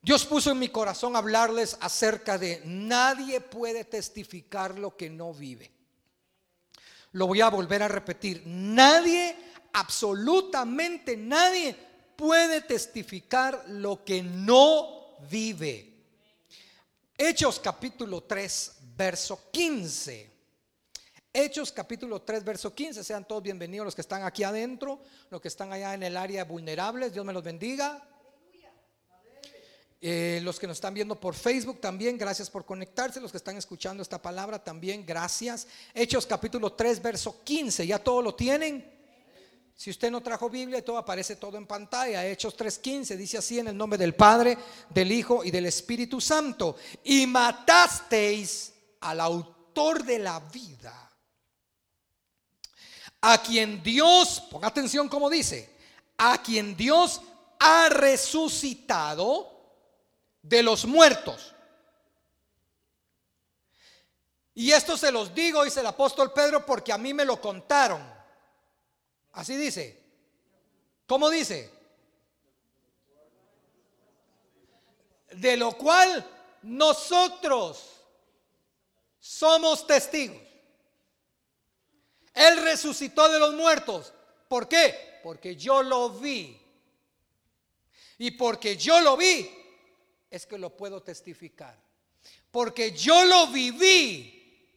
Dios puso en mi corazón hablarles acerca de nadie puede testificar lo que no vive. Lo voy a volver a repetir. Nadie, absolutamente nadie puede testificar lo que no vive. Hechos capítulo 3, verso 15. Hechos capítulo 3, verso 15. Sean todos bienvenidos los que están aquí adentro, los que están allá en el área vulnerables. Dios me los bendiga. Eh, los que nos están viendo por Facebook también, gracias por conectarse. Los que están escuchando esta palabra también, gracias. Hechos capítulo 3, verso 15. ¿Ya todo lo tienen? Si usted no trajo Biblia, todo aparece todo en pantalla. Hechos 3:15 dice así en el nombre del Padre, del Hijo y del Espíritu Santo. Y matasteis al autor de la vida, a quien Dios, ponga atención como dice, a quien Dios ha resucitado de los muertos. Y esto se los digo, dice el apóstol Pedro, porque a mí me lo contaron. Así dice. ¿Cómo dice? De lo cual nosotros somos testigos. Él resucitó de los muertos. ¿Por qué? Porque yo lo vi. Y porque yo lo vi, es que lo puedo testificar. Porque yo lo viví,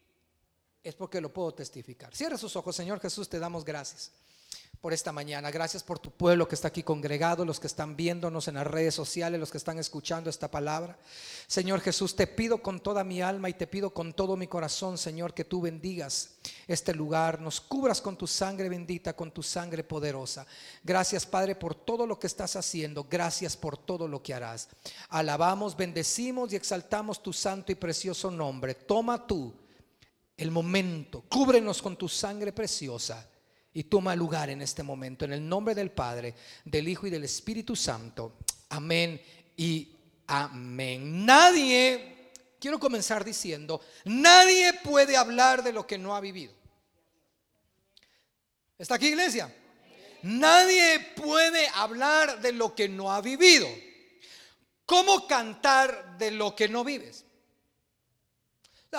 es porque lo puedo testificar. Cierra sus ojos, Señor Jesús, te damos gracias por esta mañana. Gracias por tu pueblo que está aquí congregado, los que están viéndonos en las redes sociales, los que están escuchando esta palabra. Señor Jesús, te pido con toda mi alma y te pido con todo mi corazón, Señor, que tú bendigas este lugar, nos cubras con tu sangre bendita, con tu sangre poderosa. Gracias, Padre, por todo lo que estás haciendo. Gracias por todo lo que harás. Alabamos, bendecimos y exaltamos tu santo y precioso nombre. Toma tú el momento, cúbrenos con tu sangre preciosa y toma lugar en este momento. En el nombre del Padre, del Hijo y del Espíritu Santo. Amén y amén. Nadie, quiero comenzar diciendo, nadie puede hablar de lo que no ha vivido. ¿Está aquí iglesia? Nadie puede hablar de lo que no ha vivido. ¿Cómo cantar de lo que no vives?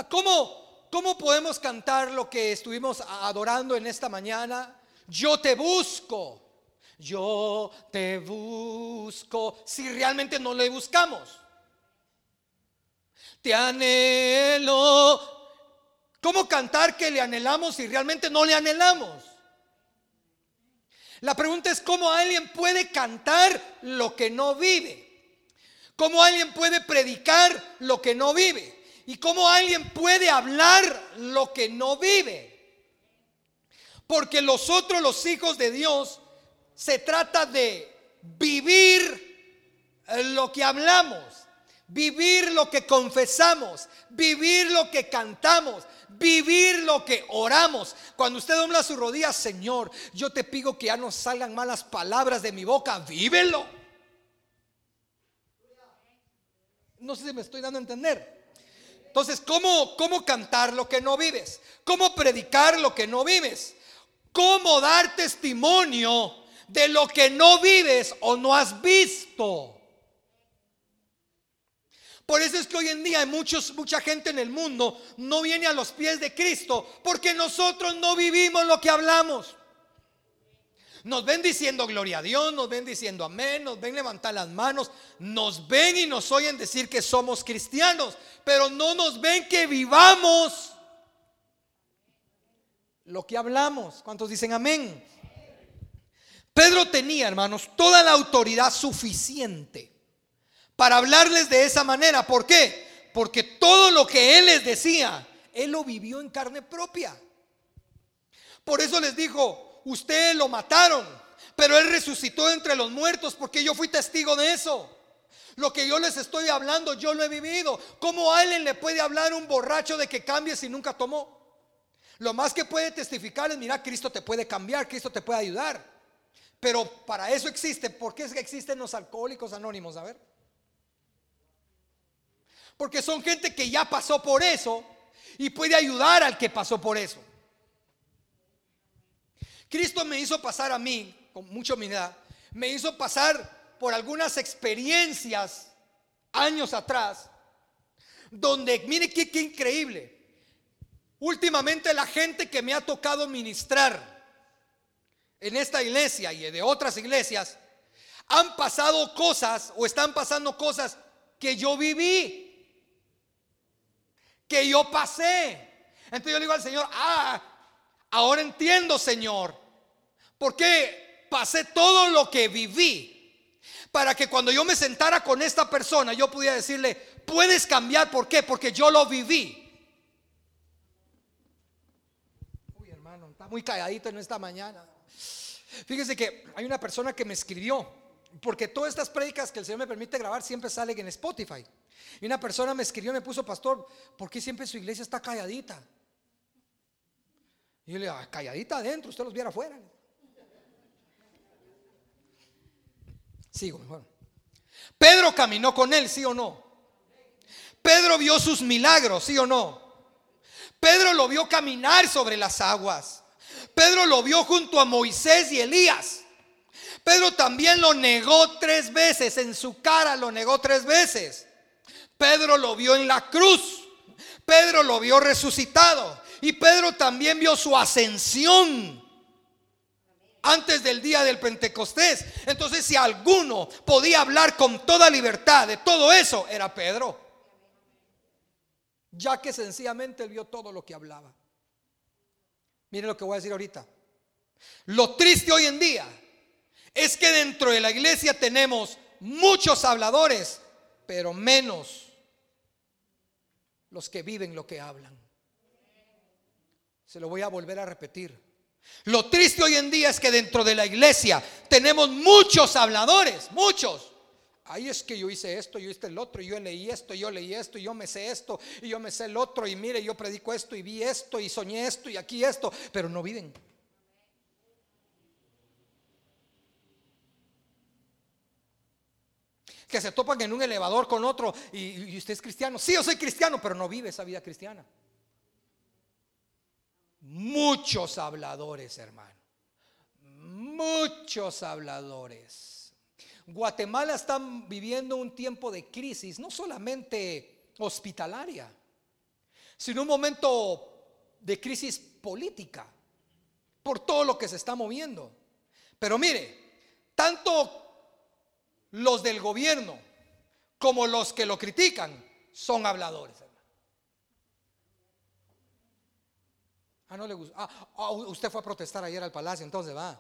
¿Cómo ¿Cómo podemos cantar lo que estuvimos adorando en esta mañana? Yo te busco, yo te busco, si realmente no le buscamos. Te anhelo. ¿Cómo cantar que le anhelamos si realmente no le anhelamos? La pregunta es cómo alguien puede cantar lo que no vive. ¿Cómo alguien puede predicar lo que no vive? ¿Y cómo alguien puede hablar lo que no vive? Porque nosotros los hijos de Dios se trata de vivir lo que hablamos, vivir lo que confesamos, vivir lo que cantamos, vivir lo que oramos. Cuando usted dobla su rodilla, Señor, yo te pido que ya no salgan malas palabras de mi boca, vívelo. No sé si me estoy dando a entender. Entonces, ¿cómo, ¿cómo cantar lo que no vives? ¿Cómo predicar lo que no vives? ¿Cómo dar testimonio de lo que no vives o no has visto? Por eso es que hoy en día hay muchos, mucha gente en el mundo no viene a los pies de Cristo porque nosotros no vivimos lo que hablamos. Nos ven diciendo gloria a Dios, nos ven diciendo amén, nos ven levantar las manos, nos ven y nos oyen decir que somos cristianos, pero no nos ven que vivamos lo que hablamos. ¿Cuántos dicen amén? Pedro tenía, hermanos, toda la autoridad suficiente para hablarles de esa manera. ¿Por qué? Porque todo lo que él les decía, él lo vivió en carne propia. Por eso les dijo, ustedes lo mataron, pero Él resucitó entre los muertos porque yo fui testigo de eso. Lo que yo les estoy hablando, yo lo he vivido. ¿Cómo alguien le puede hablar un borracho de que cambie si nunca tomó? Lo más que puede testificar es, mira, Cristo te puede cambiar, Cristo te puede ayudar. Pero para eso existe. ¿Por qué es que existen los alcohólicos anónimos? A ver. Porque son gente que ya pasó por eso y puede ayudar al que pasó por eso. Cristo me hizo pasar a mí, con mucha humildad, me hizo pasar por algunas experiencias años atrás, donde, mire qué, qué increíble. Últimamente la gente que me ha tocado ministrar en esta iglesia y de otras iglesias, han pasado cosas o están pasando cosas que yo viví, que yo pasé. Entonces yo le digo al Señor, ah, ahora entiendo, Señor, por qué pasé todo lo que viví. Para que cuando yo me sentara con esta persona, yo pudiera decirle, puedes cambiar, ¿por qué? Porque yo lo viví. Uy, hermano, está muy calladito en esta mañana. Fíjese que hay una persona que me escribió, porque todas estas prédicas que el Señor me permite grabar siempre salen en Spotify. Y una persona me escribió, me puso, pastor, ¿por qué siempre su iglesia está calladita? Y yo le digo, ah, calladita adentro, usted los viera afuera. Sigo. Pedro caminó con él, sí o no. Pedro vio sus milagros, sí o no. Pedro lo vio caminar sobre las aguas. Pedro lo vio junto a Moisés y Elías. Pedro también lo negó tres veces, en su cara lo negó tres veces. Pedro lo vio en la cruz. Pedro lo vio resucitado. Y Pedro también vio su ascensión antes del día del Pentecostés. Entonces, si alguno podía hablar con toda libertad de todo eso, era Pedro. Ya que sencillamente él vio todo lo que hablaba. Miren lo que voy a decir ahorita. Lo triste hoy en día es que dentro de la iglesia tenemos muchos habladores, pero menos los que viven lo que hablan. Se lo voy a volver a repetir. Lo triste hoy en día es que dentro de la iglesia tenemos muchos habladores, muchos, Ahí es que yo hice esto, yo hice el otro, yo leí esto, yo leí esto, yo me sé esto, y yo me sé el otro, y mire, yo predico esto, y vi esto, y soñé esto, y aquí esto, pero no viven. Que se topan en un elevador con otro, y, y usted es cristiano. Sí, yo soy cristiano, pero no vive esa vida cristiana. Muchos habladores, hermano. Muchos habladores. Guatemala está viviendo un tiempo de crisis, no solamente hospitalaria, sino un momento de crisis política por todo lo que se está moviendo. Pero mire, tanto los del gobierno como los que lo critican son habladores. Ah, no le gusta. Ah, ah, usted fue a protestar ayer al palacio, entonces va.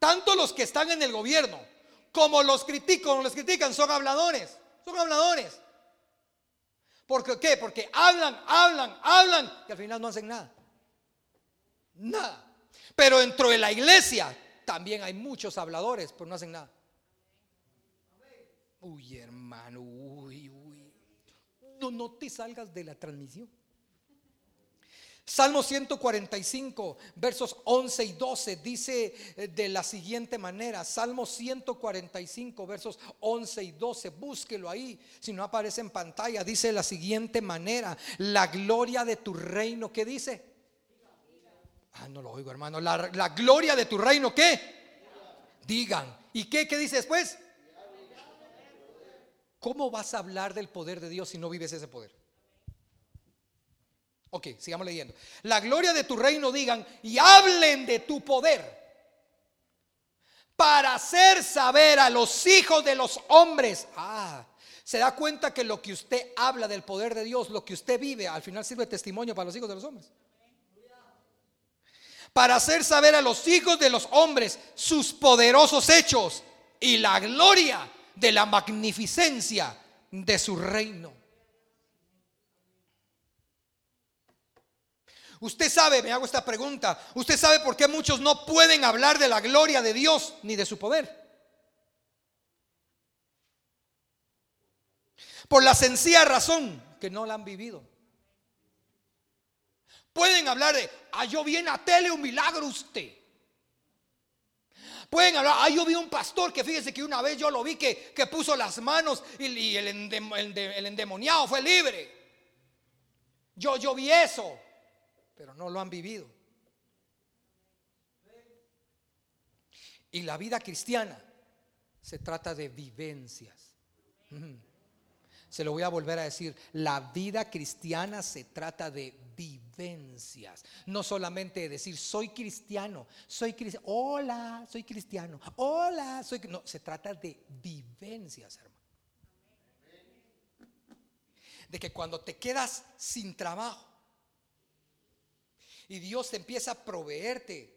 Tanto los que están en el gobierno como los critican, los critican, son habladores. Son habladores. ¿Por qué? Porque hablan, hablan, hablan y al final no hacen nada. Nada. Pero dentro de la iglesia también hay muchos habladores, pero no hacen nada. Uy, hermano. No, te salgas de la transmisión. Salmo 145, versos 11 y 12 dice eh, de la siguiente manera, Salmo 145, versos 11 y 12, búsquelo ahí, si no aparece en pantalla, dice de la siguiente manera, la gloria de tu reino, ¿qué dice? Ah, no lo oigo hermano, la, gloria de tu reino, ¿qué? Digan, ¿y qué, qué dice después? ¿Cómo vas a hablar del poder de Dios si no vives ese poder? Ok, sigamos leyendo. La gloria de tu reino digan y hablen de tu poder para hacer saber a los hijos de los hombres. Ah, se da cuenta que lo que usted habla del poder de Dios, lo que usted vive, al final sirve testimonio para los hijos de los hombres. Para hacer saber a los hijos de los hombres sus poderosos hechos y la gloria de la magnificencia de su reino. Usted sabe, me hago esta pregunta, usted sabe por qué muchos no pueden hablar de la gloria de Dios ni de su poder. Por la sencilla razón que no la han vivido. Pueden hablar de, ah, yo vi en tele un milagro usted. Pueden hablar, ah, yo vi un pastor que fíjese que una vez yo lo vi que, que puso las manos y, el, endemoniado fue libre. Yo, yo vi eso pero no lo han vivido. Y la vida cristiana se trata de vivencias. Se lo voy a volver a decir, la vida cristiana se trata de vivencias, no solamente decir soy cristiano, soy cristiano, hola, soy cristiano, hola, soy no, se trata de vivencias, hermano. De que cuando te quedas sin trabajo y Dios te empieza a proveerte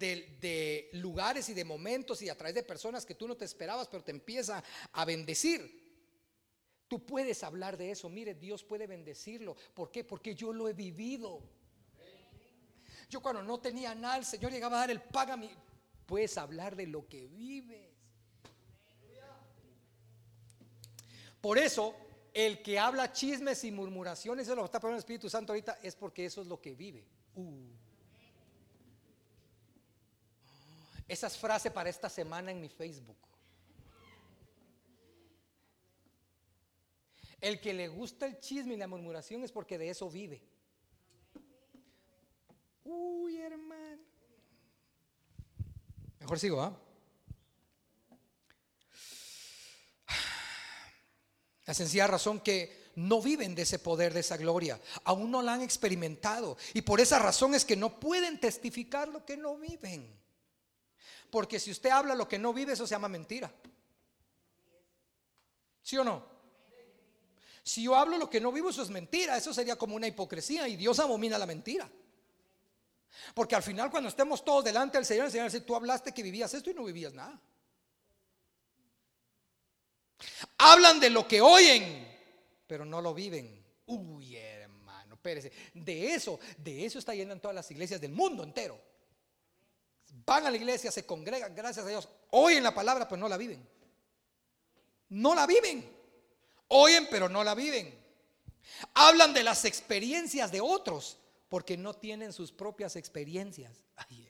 de, lugares y de momentos y a través de personas que tú no te esperabas, pero te empieza a bendecir. Tú puedes hablar de eso. Mire, Dios puede bendecirlo. ¿Por qué? Porque yo lo he vivido. Yo cuando no tenía nada, el Señor llegaba a dar el paga. Puedes hablar de lo que vives. Por eso, el que habla chismes y murmuraciones, eso lo está poniendo el Espíritu Santo ahorita, es porque eso es lo que vive. Uh. Esa es frase para esta semana en mi Facebook. El que le gusta el chisme y la murmuración es porque de eso vive. Uy, hermano. Mejor sigo, ¿ah? La sencilla razón que no viven de ese poder, de esa gloria. Aún no la han experimentado. Y por esa razón es que no pueden testificar lo que no viven. Porque si usted habla lo que no vive, eso se llama mentira. ¿Sí o no? Si yo hablo lo que no vivo, eso es mentira. Eso sería como una hipocresía y Dios abomina la mentira. Porque al final cuando estemos todos delante del Señor, el Señor dice, tú hablaste que vivías esto y no vivías nada. Hablan de lo que oyen, pero no lo viven. Uy, hermano, espérese. De eso, de eso está lleno en todas las iglesias del mundo entero. Van a la iglesia, se congregan, gracias a Dios, oyen la palabra, pero no la viven. No la viven. Oyen pero no la viven. Hablan de las experiencias de otros porque no tienen sus propias experiencias. Ay.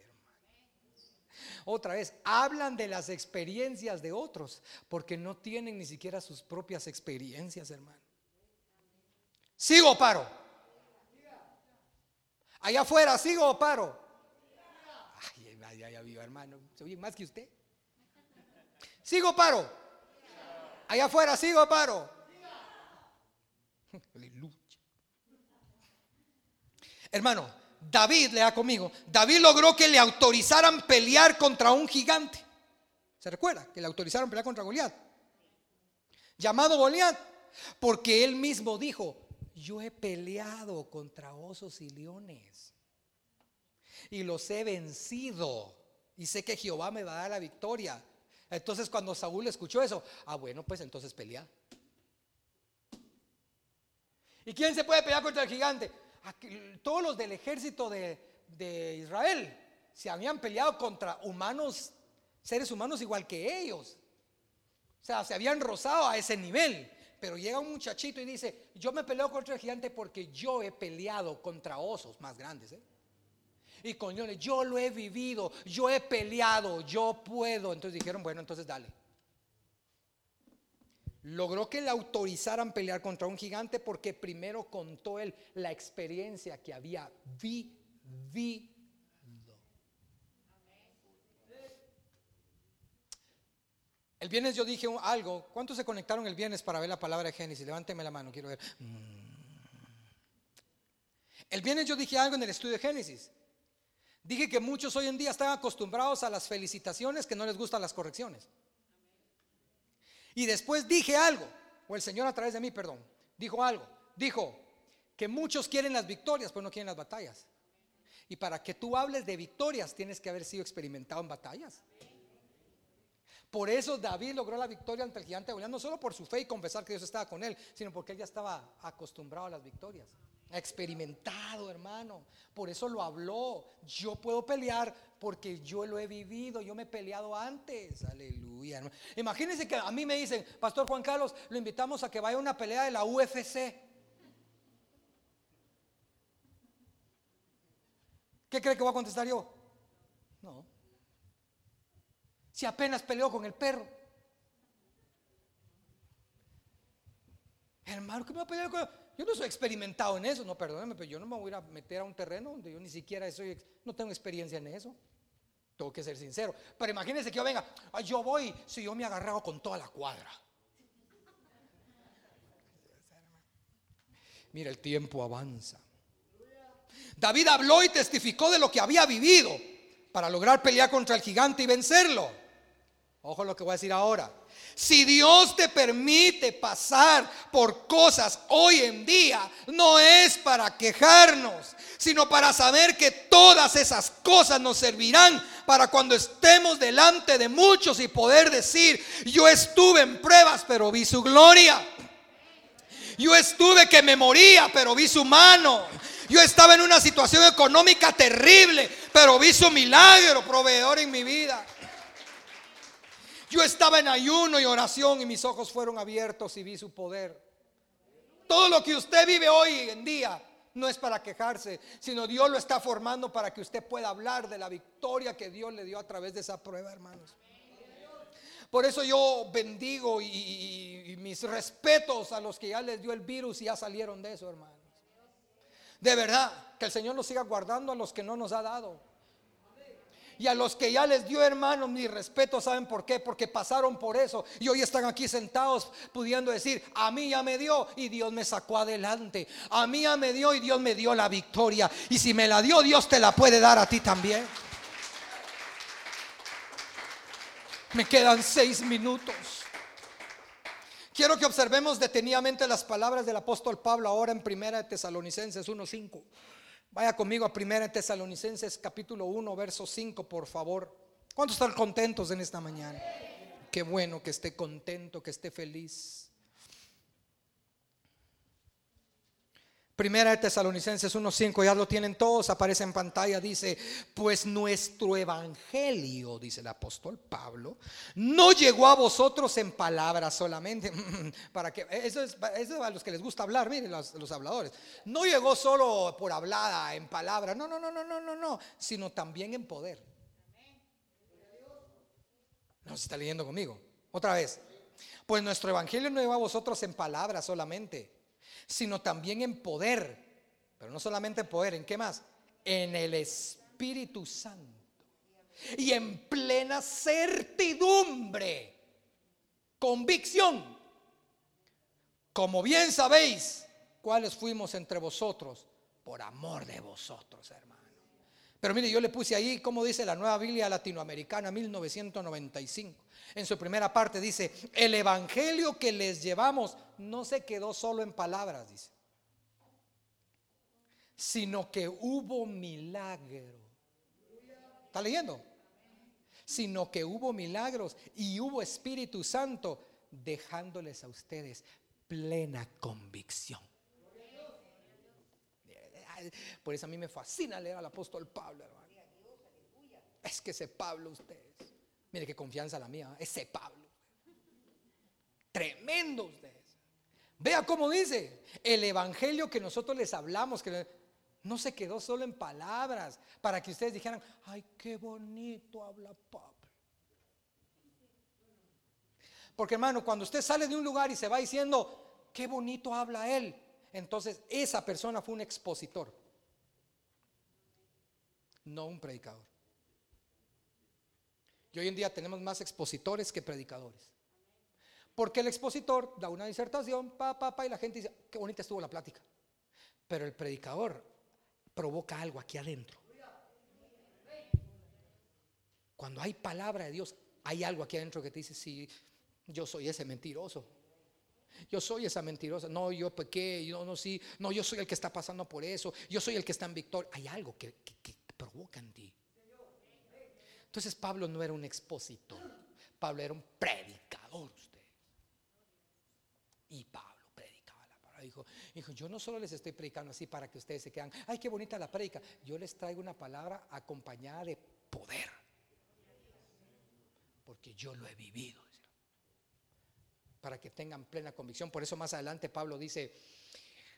Otra vez, hablan de las experiencias de otros porque no tienen ni siquiera sus propias experiencias, hermano. ¿Sigo o paro? Allá afuera, ¿sigo o paro? Ay, ya, ya, vio, hermano. Soy más que usted. ¿Sigo o paro? Allá afuera, ¿sigo o paro? Aleluya. Hermano, David, lea conmigo, David logró que le autorizaran pelear contra un gigante. ¿Se recuerda? Que le autorizaron pelear contra Goliat. Llamado Goliat, porque él mismo dijo, yo he peleado contra osos y leones y los he vencido y sé que Jehová me va a dar la victoria. Entonces cuando Saúl escuchó eso, ah bueno, pues entonces pelea. ¿Y quién se puede pelear contra el gigante? Todos los del ejército de, Israel se habían peleado contra humanos, seres humanos igual que ellos. O sea, se habían rozado a ese nivel. Pero llega un muchachito y dice, yo me peleo contra el gigante porque yo he peleado contra osos más grandes. ¿eh? Y con yo lo he vivido, yo he peleado, yo puedo. Entonces dijeron, bueno, entonces dale logró que le autorizaran pelear contra un gigante porque primero contó él la experiencia que había vivido. El viernes yo dije algo. ¿Cuántos se conectaron el viernes para ver la palabra de Génesis? Levánteme la mano, quiero ver. Mm. El viernes yo dije algo en el estudio de Génesis. Dije que muchos hoy en día están acostumbrados a las felicitaciones que no les gustan las correcciones. Y después dije algo, o el Señor a través de mí, perdón, dijo algo. Dijo que muchos quieren las victorias, pero no quieren las batallas. Y para que tú hables de victorias, tienes que haber sido experimentado en batallas. Por eso David logró la victoria ante el gigante Goliat, no solo por su fe y confesar que Dios estaba con él, sino porque él ya estaba acostumbrado a las victorias experimentado, hermano. Por eso lo habló. Yo puedo pelear porque yo lo he vivido. Yo me he peleado antes. Aleluya. Imagínense que a mí me dicen, Pastor Juan Carlos, lo invitamos a que vaya a una pelea de la UFC. ¿Qué cree que voy a contestar yo? No. Si apenas peleó con el perro. Hermano, ¿qué me va a con yo no soy experimentado en eso, no, perdóneme, pero yo no me voy a meter a un terreno donde yo ni siquiera soy, no tengo experiencia en eso. Tengo que ser sincero. Pero imagínense que yo venga, yo voy, si yo me he agarrado con toda la cuadra. Mira, el tiempo avanza. David habló y testificó de lo que había vivido para lograr pelear contra el gigante y vencerlo. Ojo lo que voy a decir ahora. Si Dios te permite pasar por cosas hoy en día, no es para quejarnos, sino para saber que todas esas cosas nos servirán para cuando estemos delante de muchos y poder decir, yo estuve en pruebas, pero vi su gloria. Yo estuve que me moría, pero vi su mano. Yo estaba en una situación económica terrible, pero vi su milagro proveedor en mi vida. Yo estaba en ayuno y oración y mis ojos fueron abiertos y vi su poder. Todo lo que usted vive hoy en día no es para quejarse, sino Dios lo está formando para que usted pueda hablar de la victoria que Dios le dio a través de esa prueba, hermanos. Por eso yo bendigo y, mis respetos a los que ya les dio el virus y ya salieron de eso, hermanos. De verdad, que el Señor nos siga guardando a los que no nos ha dado. Y a los que ya les dio hermanos mi respeto, ¿saben por qué? Porque pasaron por eso y hoy están aquí sentados pudiendo decir, a mí ya me dio y Dios me sacó adelante. A mí ya me dio y Dios me dio la victoria. Y si me la dio, Dios te la puede dar a ti también. Me quedan seis minutos. Quiero que observemos detenidamente las palabras del apóstol Pablo ahora en Primera de Tesalonicenses 1.5. Vaya conmigo a Primera de Tesalonicenses capítulo 1, verso 5, por favor. ¿Cuántos están contentos en esta mañana? Qué bueno que esté contento, que esté feliz. Primera de Tesalonicenses 1.5, ya lo tienen todos, aparece en pantalla, dice, pues nuestro evangelio, dice el apóstol Pablo, no llegó a vosotros en palabras solamente, para que, eso es, eso a los que les gusta hablar, miren los, los habladores, no llegó solo por hablada, en palabras, no, no, no, no, no, no, no, sino también en poder. No se está leyendo conmigo, otra vez, pues nuestro evangelio no llegó a vosotros en palabras solamente sino también en poder. Pero no solamente en poder, ¿en qué más? En el Espíritu Santo. Y en plena certidumbre, convicción. Como bien sabéis, cuáles fuimos entre vosotros por amor de vosotros, hermano. Pero mire, yo le puse ahí, como dice la nueva Biblia latinoamericana 1995. En su primera parte dice, el evangelio que les llevamos no se quedó solo en palabras, dice, sino que hubo milagro. ¿Está leyendo? Sino que hubo milagros y hubo Espíritu Santo dejándoles a ustedes plena convicción. Por eso a mí me fascina leer al apóstol Pablo, hermano. Es que ese Pablo ustedes. Mire qué confianza la mía, ese Pablo. Tremendo ustedes. Vea cómo dice, el evangelio que nosotros les hablamos, que no se quedó solo en palabras, para que ustedes dijeran, ay, qué bonito habla Pablo. Porque hermano, cuando usted sale de un lugar y se va diciendo, qué bonito habla él, entonces esa persona fue un expositor, no un predicador. Y hoy en día tenemos más expositores que predicadores. Porque el expositor da una disertación, pa, pa, pa, y la gente dice, qué bonita estuvo la plática. Pero el predicador provoca algo aquí adentro. Cuando hay palabra de Dios, hay algo aquí adentro que te dice, sí, yo soy ese mentiroso. Yo soy esa mentirosa. No, yo pequé, yo no, sí, no, yo soy el que está pasando por eso. Yo soy el que está en victoria. Hay algo que, que provoca en ti. Entonces Pablo no era un expositor, Pablo era un predicador usted. Y Pablo predicaba la palabra. Dijo, dijo, yo no solo les estoy predicando así para que ustedes se quedan, ay, qué bonita la predica. Yo les traigo una palabra acompañada de poder. Porque yo lo he vivido. Para que tengan plena convicción. Por eso más adelante Pablo dice,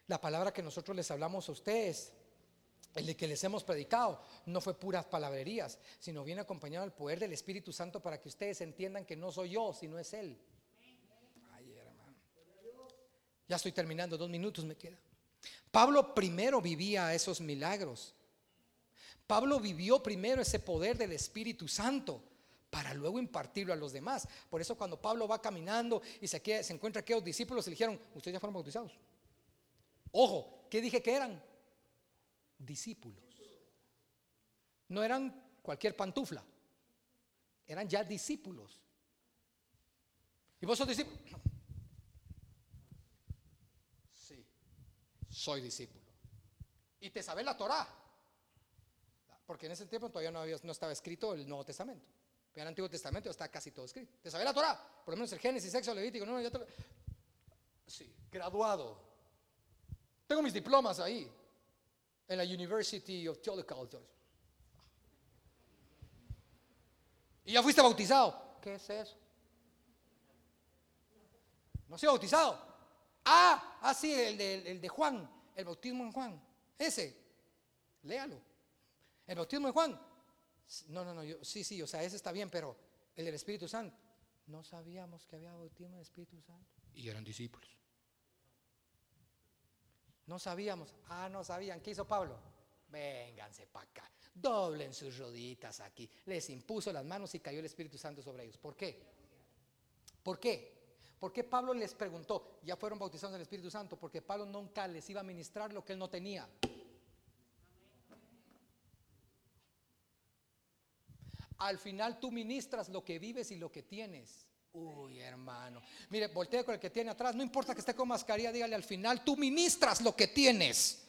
la palabra que nosotros les hablamos a ustedes el que les hemos predicado no fue puras palabrerías, sino viene acompañado del poder del Espíritu Santo para que ustedes entiendan que no soy yo, sino es Él. Ya estoy terminando, dos minutos me queda. Pablo primero vivía esos milagros. Pablo vivió primero ese poder del Espíritu Santo para luego impartirlo a los demás. Por eso cuando Pablo va caminando y se, se encuentra aquellos discípulos, le dijeron, ustedes ya fueron bautizados. Ojo, ¿qué dije que eran? Discípulos. No eran cualquier pantufla, eran ya discípulos. ¿Y vos sos discípulo? Sí, soy discípulo. ¿Y te sabes la Torah? Porque en ese tiempo todavía no estaba escrito el Nuevo Testamento. Pero en el Antiguo Testamento está casi todo escrito. ¿Te sabes la Torah? Por lo menos el Génesis, Sexo, Levítico. No, ya te... Sí, graduado. Tengo mis diplomas ahí. En la University of Theological. Y ya fuiste bautizado. ¿Qué es eso? No soy bautizado. Ah, ah, sí, el de, el de Juan, el bautismo en Juan. Ese, léalo. El bautismo en Juan. No, no, no, yo, sí, sí, o sea, ese está bien, pero el del Espíritu Santo. No sabíamos que había bautismo del Espíritu Santo. Y eran discípulos. No sabíamos. Ah, no sabían. ¿Qué hizo Pablo? Vénganse para acá. Doblen sus rodillitas aquí. Les impuso las manos y cayó el Espíritu Santo sobre ellos. ¿Por qué? ¿Por qué? ¿Por qué Pablo les preguntó? Ya fueron bautizados en el Espíritu Santo. Porque Pablo nunca les iba a ministrar lo que él no tenía. Al final tú ministras lo que vives y lo que tienes. Uy, hermano. Mire, voltea con el que tiene atrás. No importa que esté con mascarilla, dígale, al final tú ministras lo que tienes.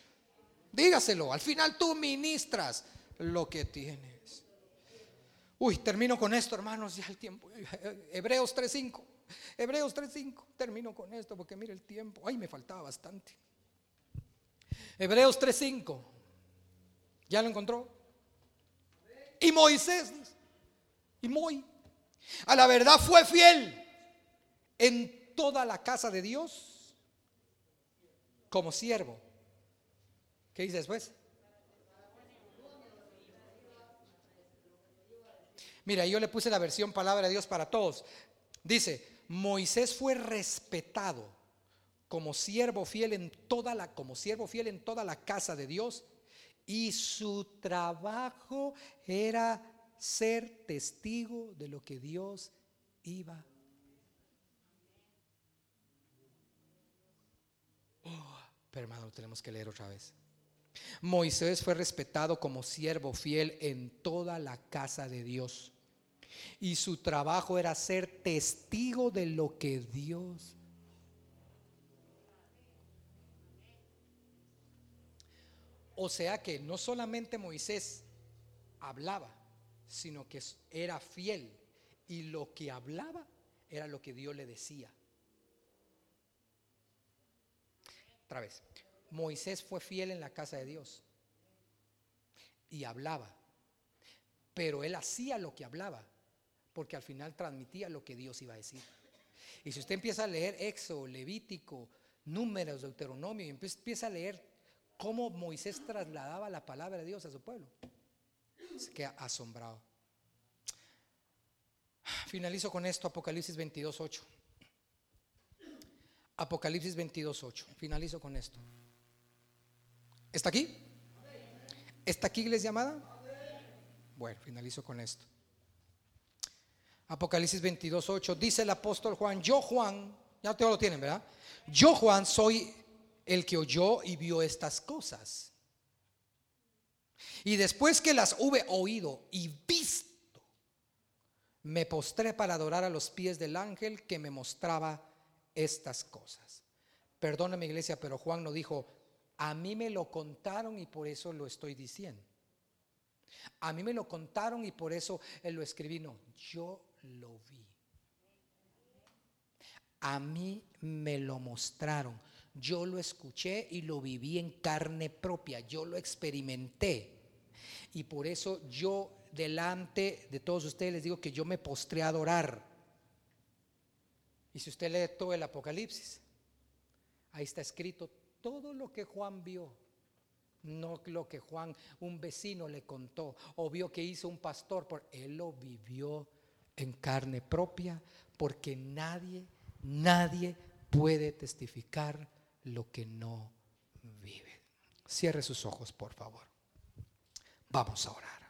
Dígaselo, al final tú ministras lo que tienes. Uy, termino con esto, hermanos, ya el tiempo. Hebreos 3.5. Hebreos 3.5. Termino con esto porque mire el tiempo. Ay, me faltaba bastante. Hebreos 3.5. ¿Ya lo encontró? Y Moisés, y muy, a la verdad fue fiel en toda la casa de Dios como siervo. ¿Qué dice después? Mira, yo le puse la versión palabra de Dios para todos. Dice, Moisés fue respetado como siervo fiel en toda la como siervo fiel en toda la casa de Dios y su trabajo era ser testigo de lo que Dios iba. Oh, pero hermano, tenemos que leer otra vez. Moisés fue respetado como siervo fiel en toda la casa de Dios. Y su trabajo era ser testigo de lo que Dios O sea que no solamente Moisés hablaba, sino que era fiel. Y lo que hablaba era lo que Dios le decía. Otra vez, Moisés fue fiel en la casa de Dios y hablaba, pero él hacía lo que hablaba, porque al final transmitía lo que Dios iba a decir. Y si usted empieza a leer Éxodo, Levítico, Números, Deuteronomio, y empieza a leer cómo Moisés trasladaba la palabra de Dios a su pueblo, se queda asombrado. Finalizo con esto, Apocalipsis 22.8. Apocalipsis 22.8. Finalizo con esto. ¿Está aquí? ¿Está aquí iglesia llamada? Bueno, finalizo con esto. Apocalipsis 22.8. Dice el apóstol Juan, yo Juan, ya todos lo tienen, ¿verdad? Yo Juan soy el que oyó y vio estas cosas. Y después que las hube oído y visto, me postré para adorar a los pies del ángel que me mostraba estas cosas. Perdóname iglesia, pero Juan no dijo, a mí me lo contaron y por eso lo estoy diciendo. A mí me lo contaron y por eso él lo escribí. No, yo lo vi. A mí me lo mostraron. Yo lo escuché y lo viví en carne propia. Yo lo experimenté. Y por eso yo delante de todos ustedes les digo que yo me postré a adorar. Y si usted lee todo el Apocalipsis, ahí está escrito todo lo que Juan vio. No lo que Juan, un vecino le contó o vio que hizo un pastor, por él lo vivió en carne propia, porque nadie, nadie puede testificar lo que no vive. Cierre sus ojos, por favor. Vamos a orar.